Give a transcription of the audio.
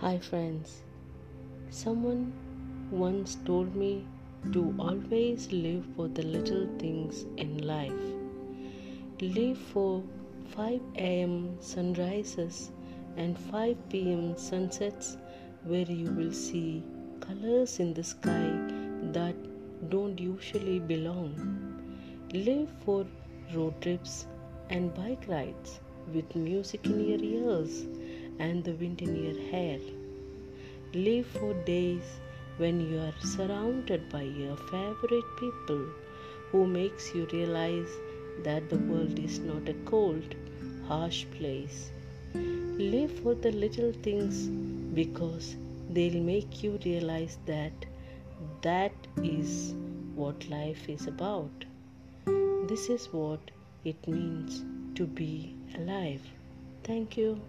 Hi, friends. Someone once told me to always live for the little things in life. Live for 5 am sunrises and 5 pm sunsets where you will see colors in the sky that don't usually belong. Live for road trips and bike rides with music in your ears and the wind in your hair. Live for days when you are surrounded by your favorite people who makes you realize that the world is not a cold, harsh place. Live for the little things because they'll make you realize that that is what life is about. This is what it means to be alive. Thank you.